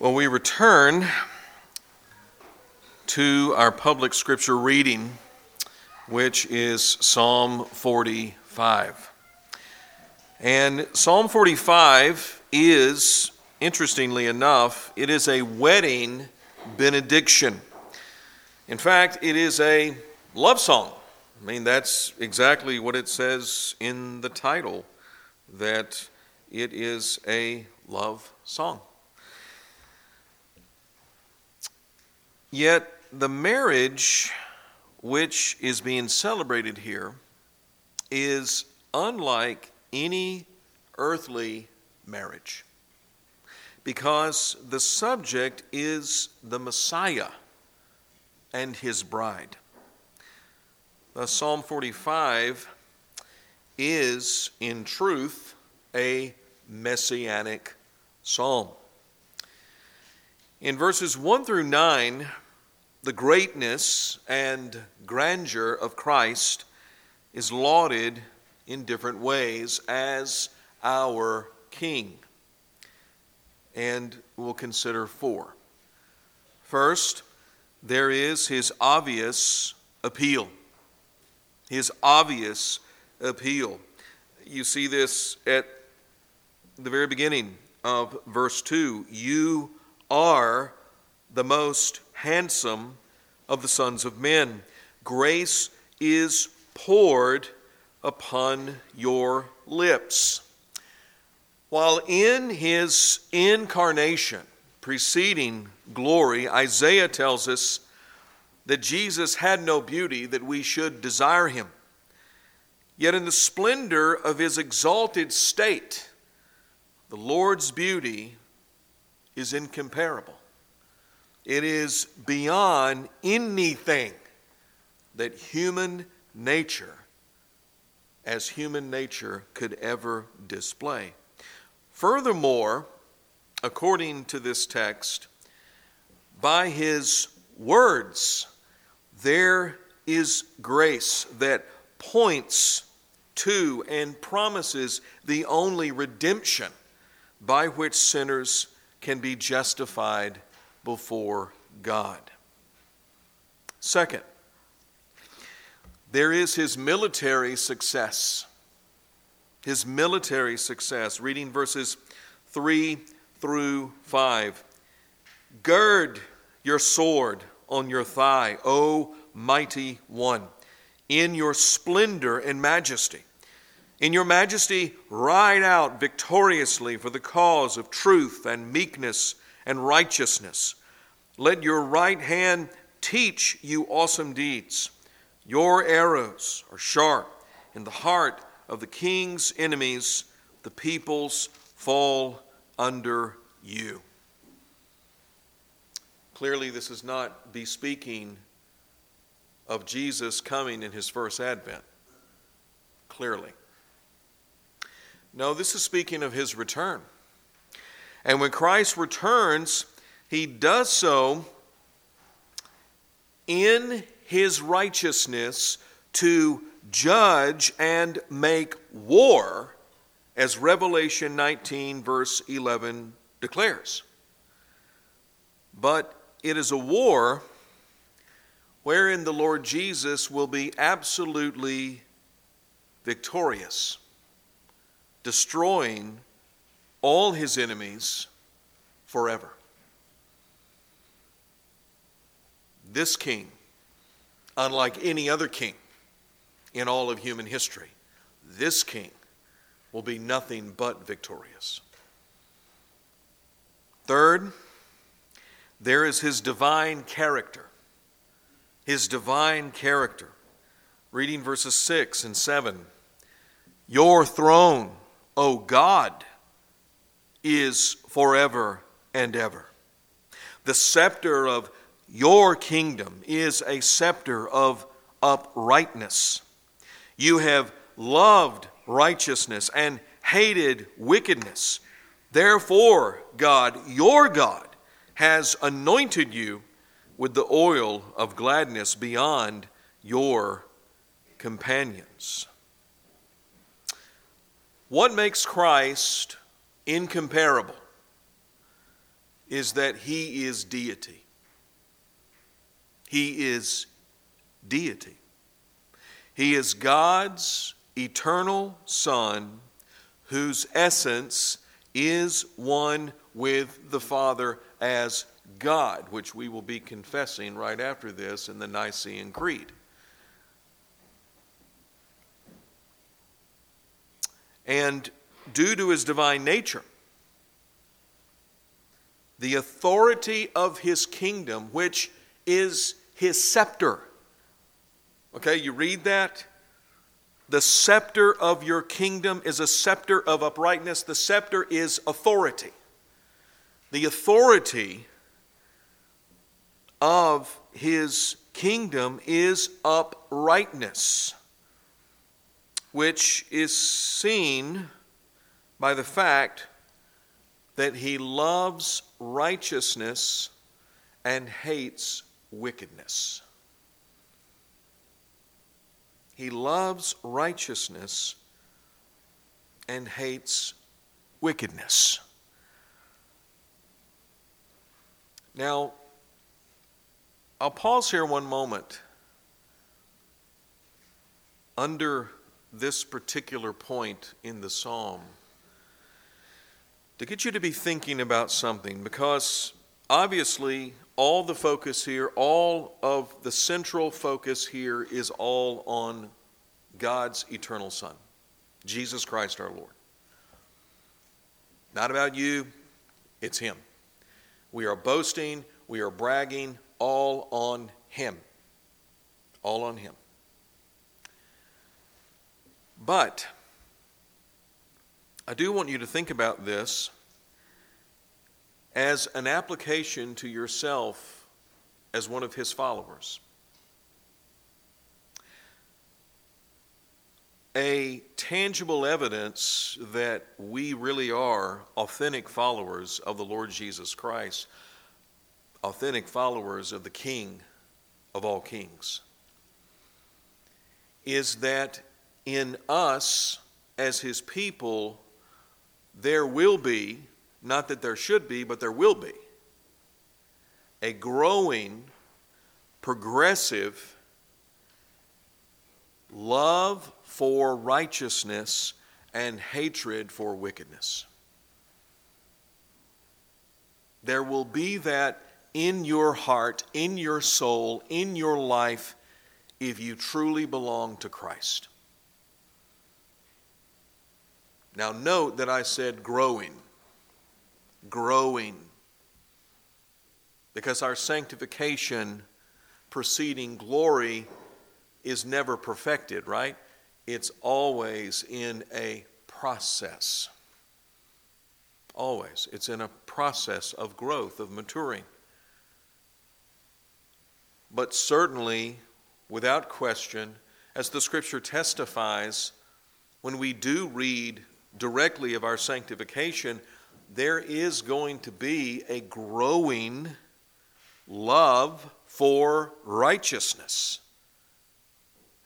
Well, we return to our public scripture reading, which is Psalm 45. And Psalm 45 is, interestingly enough, it is a wedding benediction. In fact, it is a love song. I mean, that's exactly what it says in the title, that it is a love song. Yet, the marriage which is being celebrated here is unlike any earthly marriage because the subject is the Messiah and his bride. The Psalm 45 is, in truth, a messianic psalm. In verses 1 through 9, the greatness and grandeur of Christ is lauded in different ways as our King. And we'll consider four. First, there is his obvious appeal. His obvious appeal. You see this at the very beginning of verse 2. You are the most handsome of the sons of men. Grace is poured upon your lips. While in his incarnation, preceding glory, Isaiah tells us that Jesus had no beauty that we should desire him. Yet in the splendor of his exalted state, the Lord's beauty is incomparable. It is beyond anything that human nature, as human nature, could ever display. Furthermore, according to this text, by his words, there is grace that points to and promises the only redemption by which sinners can be justified before God. Second, there is his military success. His military success. Reading verses 3 through 5. Gird your sword on your thigh, O mighty one, in your splendor and majesty. In your majesty, ride out victoriously for the cause of truth and meekness and righteousness. Let your right hand teach you awesome deeds. Your arrows are sharp in the heart of the king's enemies. The peoples fall under you. Clearly, this is not bespeaking of Jesus coming in his first advent. Clearly. No, this is speaking of his return. And when Christ returns, he does so in his righteousness to judge and make war, as Revelation 19, verse 11 declares. But it is a war wherein the Lord Jesus will be absolutely victorious destroying all his enemies forever. This king, unlike any other king in all of human history, this king will be nothing but victorious. Third, there is his divine character. His divine character. Reading verses 6 and 7. Your throne, O God, is forever and ever. The scepter of your kingdom is a scepter of uprightness. You have loved righteousness and hated wickedness. Therefore, God, your God, has anointed you with the oil of gladness beyond your companions. What makes Christ incomparable is that he is deity. He is deity. He is God's eternal Son, whose essence is one with the Father as God, which we will be confessing right after this in the Nicene Creed. And due to his divine nature, the authority of his kingdom, which is his scepter. Okay, you read that? The scepter of your kingdom is a scepter of uprightness. The scepter is authority. The authority of his kingdom is uprightness, which is seen by the fact that he loves righteousness and hates wickedness. He loves righteousness and hates wickedness. Now, I'll pause here one moment under this particular point in the psalm to get you to be thinking about something because obviously all the focus here, all of the central focus here is all on God's eternal Son, Jesus Christ our Lord. Not about you, it's Him. We are boasting, we are bragging, all on Him. All on Him. But I do want you to think about this as an application to yourself as one of His followers. A tangible evidence that we really are authentic followers of the Lord Jesus Christ authentic followers of the King of all kings is that in us as his people, there will be, not that there should be, but there will be, a growing, progressive love for righteousness and hatred for wickedness. There will be that in your heart, in your soul, in your life, if you truly belong to Christ. Now, note that I said growing. Growing. Because our sanctification preceding glory is never perfected, right? It's always in a process. Always. It's in a process of growth, of maturing. But certainly, without question, as the scripture testifies, when we do read directly of our sanctification, there is going to be a growing love for righteousness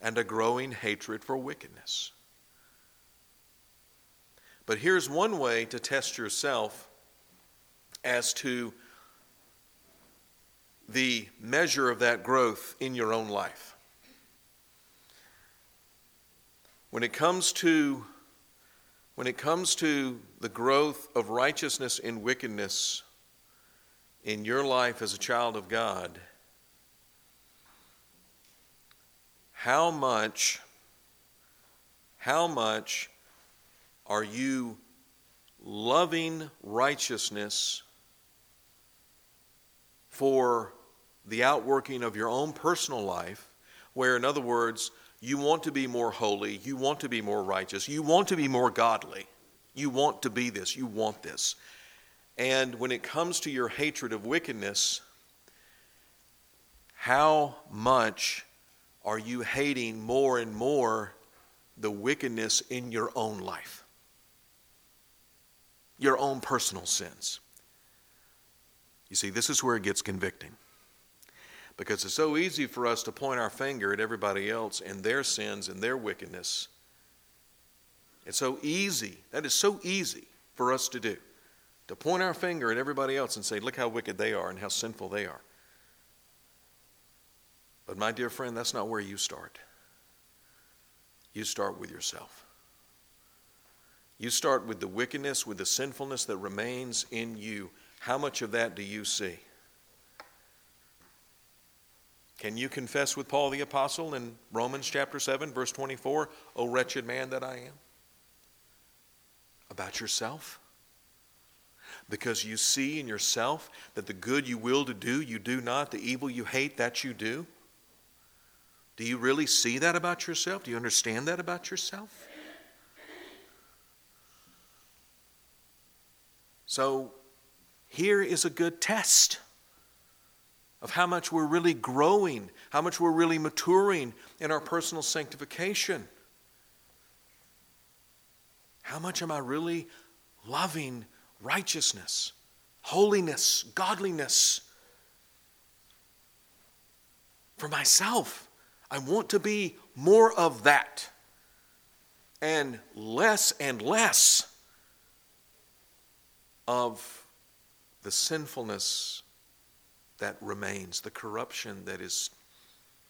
and a growing hatred for wickedness. But here's one way to test yourself as to the measure of that growth in your own life. When it comes to when it comes to the growth of righteousness in wickedness in your life as a child of God, how much how much are you loving righteousness for the outworking of your own personal life, where, in other words, you want to be more holy, you want to be more righteous, you want to be more godly, you want to be this, you want this. And when it comes to your hatred of wickedness, how much are you hating more and more the wickedness in your own life? Your own personal sins. You see, this is where it gets convicting because it's so easy for us to point our finger at everybody else and their sins and their wickedness. It's so easy. That is so easy for us to do. to point our finger at everybody else and say, look how wicked they are and how sinful they are. But, my dear friend, that's not where you start. You start with yourself. You start with the wickedness, with the sinfulness that remains in you. How much of that do you see? Can you confess with Paul the Apostle in Romans chapter 7, verse 24, O wretched man that I am? About yourself? Because you see in yourself that the good you will to do, you do not, the evil you hate, that you do? Do you really see that about yourself? Do you understand that about yourself? So, here is a good test of how much we're really growing, how much we're really maturing in our personal sanctification. How much am I really loving righteousness, holiness, godliness for myself? I want to be more of that and less and less of the sinfulness that remains, the corruption that is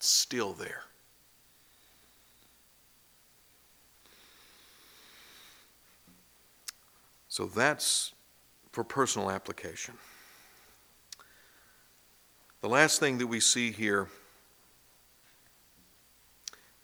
still there. So that's for personal application. The last thing that we see here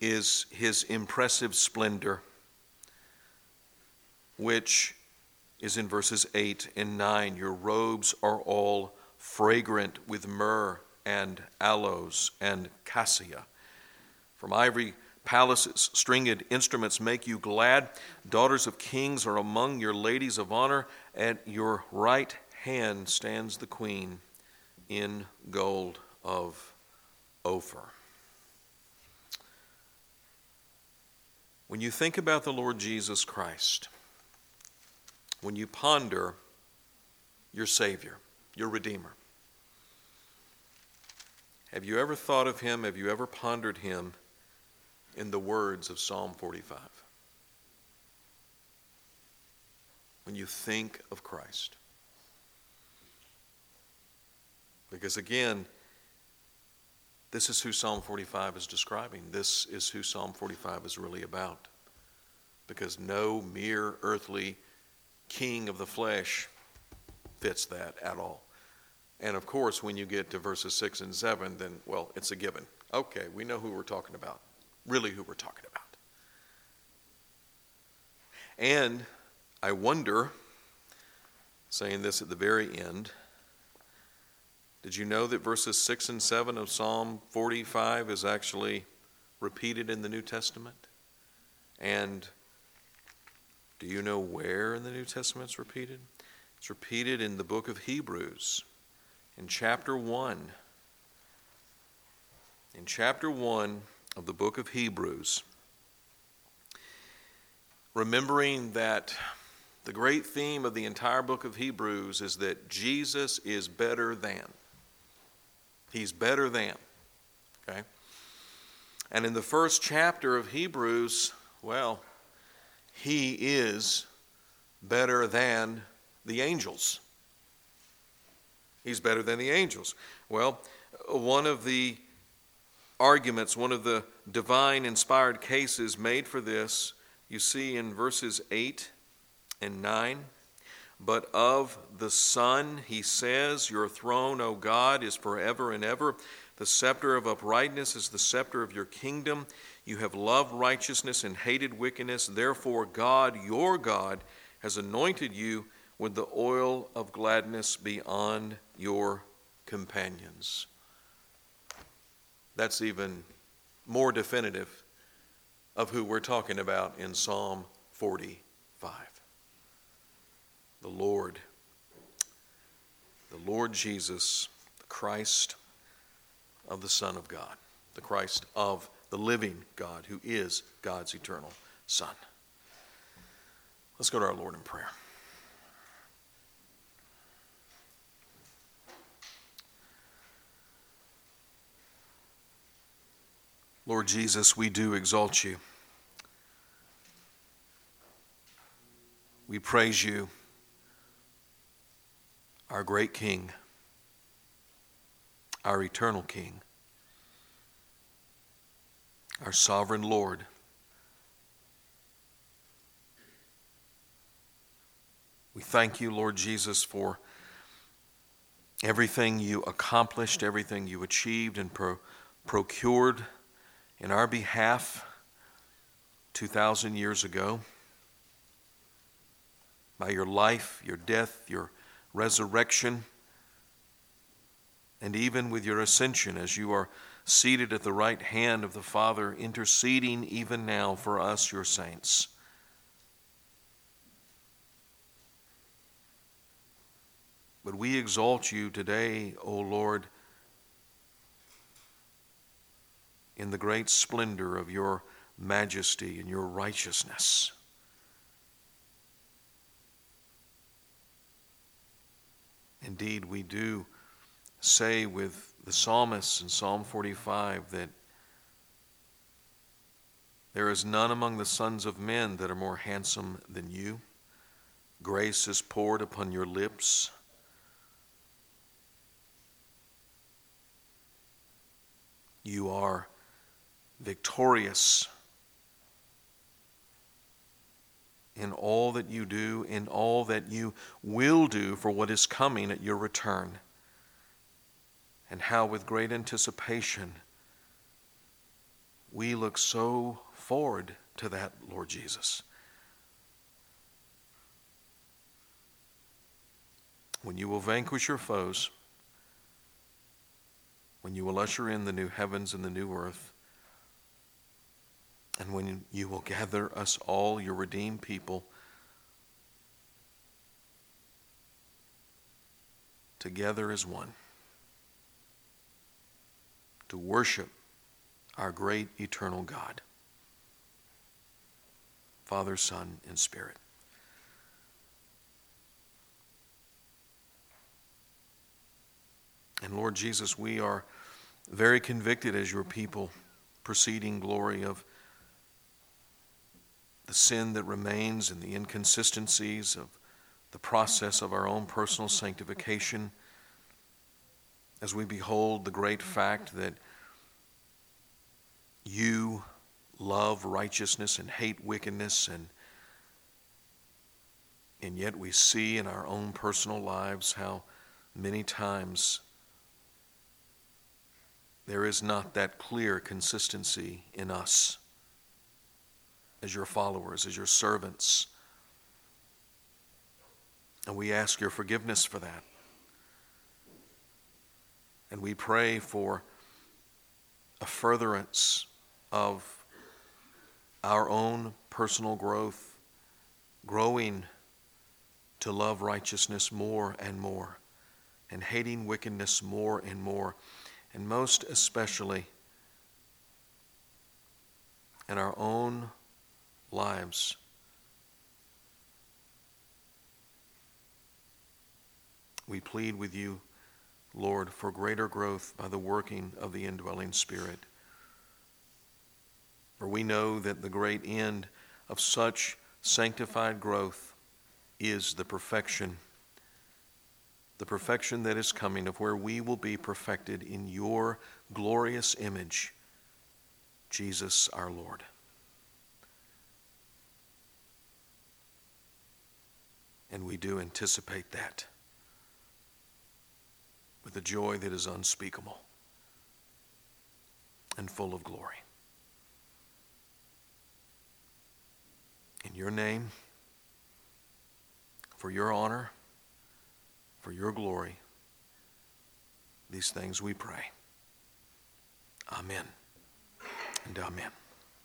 is his impressive splendor, which is in verses 8 and 9. Your robes are all fragrant with myrrh and aloes and cassia. From ivory palaces, stringed instruments make you glad. Daughters of kings are among your ladies of honor. At your right hand stands the queen in gold of Ophir. When you think about the Lord Jesus Christ, when you ponder your Savior, your Redeemer. Have you ever thought of him? Have you ever pondered him in the words of Psalm 45? When you think of Christ. Because again, this is who Psalm 45 is describing. This is who Psalm 45 is really about. Because no mere earthly king of the flesh fits that at all. And of course, when you get to verses 6 and 7, then, well, it's a given. Okay, we know who we're talking about, really who we're talking about. And I wonder, saying this at the very end, did you know that verses 6 and 7 of Psalm 45 is actually repeated in the New Testament? And do you know where in the New Testament it's repeated? It's repeated in the book of Hebrews in chapter 1. In chapter 1 of the book of Hebrews, remembering that the great theme of the entire book of Hebrews is that Jesus is better than. He's better than. Okay? And in the first chapter of Hebrews, well, he is better than the angels. He's better than the angels. Well, one of the arguments, one of the divine inspired cases made for this, you see in verses 8 and 9. But of the Son, he says, Your throne, O God, is forever and ever. The scepter of uprightness is the scepter of your kingdom. You have loved righteousness and hated wickedness. Therefore, God, your God, has anointed you with the oil of gladness be on your companions. That's even more definitive of who we're talking about in Psalm 45. The Lord, the Lord Jesus, the Christ of the Son of God, the Christ of the living God, who is God's eternal Son. Let's go to our Lord in prayer. Lord Jesus, we do exalt you. We praise you our great King, our eternal King, our sovereign Lord. We thank you, Lord Jesus, for everything you accomplished, everything you achieved and pro- procured in our behalf 2,000 years ago. By your life, your death, your resurrection, and even with your ascension as you are seated at the right hand of the Father, interceding even now for us, your saints. But we exalt you today, O Lord, in the great splendor of your majesty and your righteousness. Indeed, we do say with the psalmist in Psalm 45 that there is none among the sons of men that are more handsome than you. Grace is poured upon your lips. You are victorious in all that you do, in all that you will do for what is coming at your return. And how, with great anticipation, we look so forward to that, Lord Jesus. When you will vanquish your foes, when you will usher in the new heavens and the new earth, and when you will gather us all, your redeemed people, together as one to worship our great eternal God, Father, Son, and Spirit. And Lord Jesus, we are very convicted as your people, proceeding glory of the sin that remains and the inconsistencies of the process of our own personal sanctification as we behold the great fact that you love righteousness and hate wickedness and and yet we see in our own personal lives how many times there is not that clear consistency in us as your followers, as your servants. And we ask your forgiveness for that. And we pray for a furtherance of our own personal growth, growing to love righteousness more and more, and hating wickedness more and more, and most especially in our own lives. We plead with you, Lord, for greater growth by the working of the indwelling Spirit. For we know that the great end of such sanctified growth is the perfection, the perfection that is coming, of where we will be perfected in your glorious image, Jesus our Lord. And we do anticipate that with a joy that is unspeakable and full of glory. In your name, for your honor, for your glory, these things we pray. Amen and amen.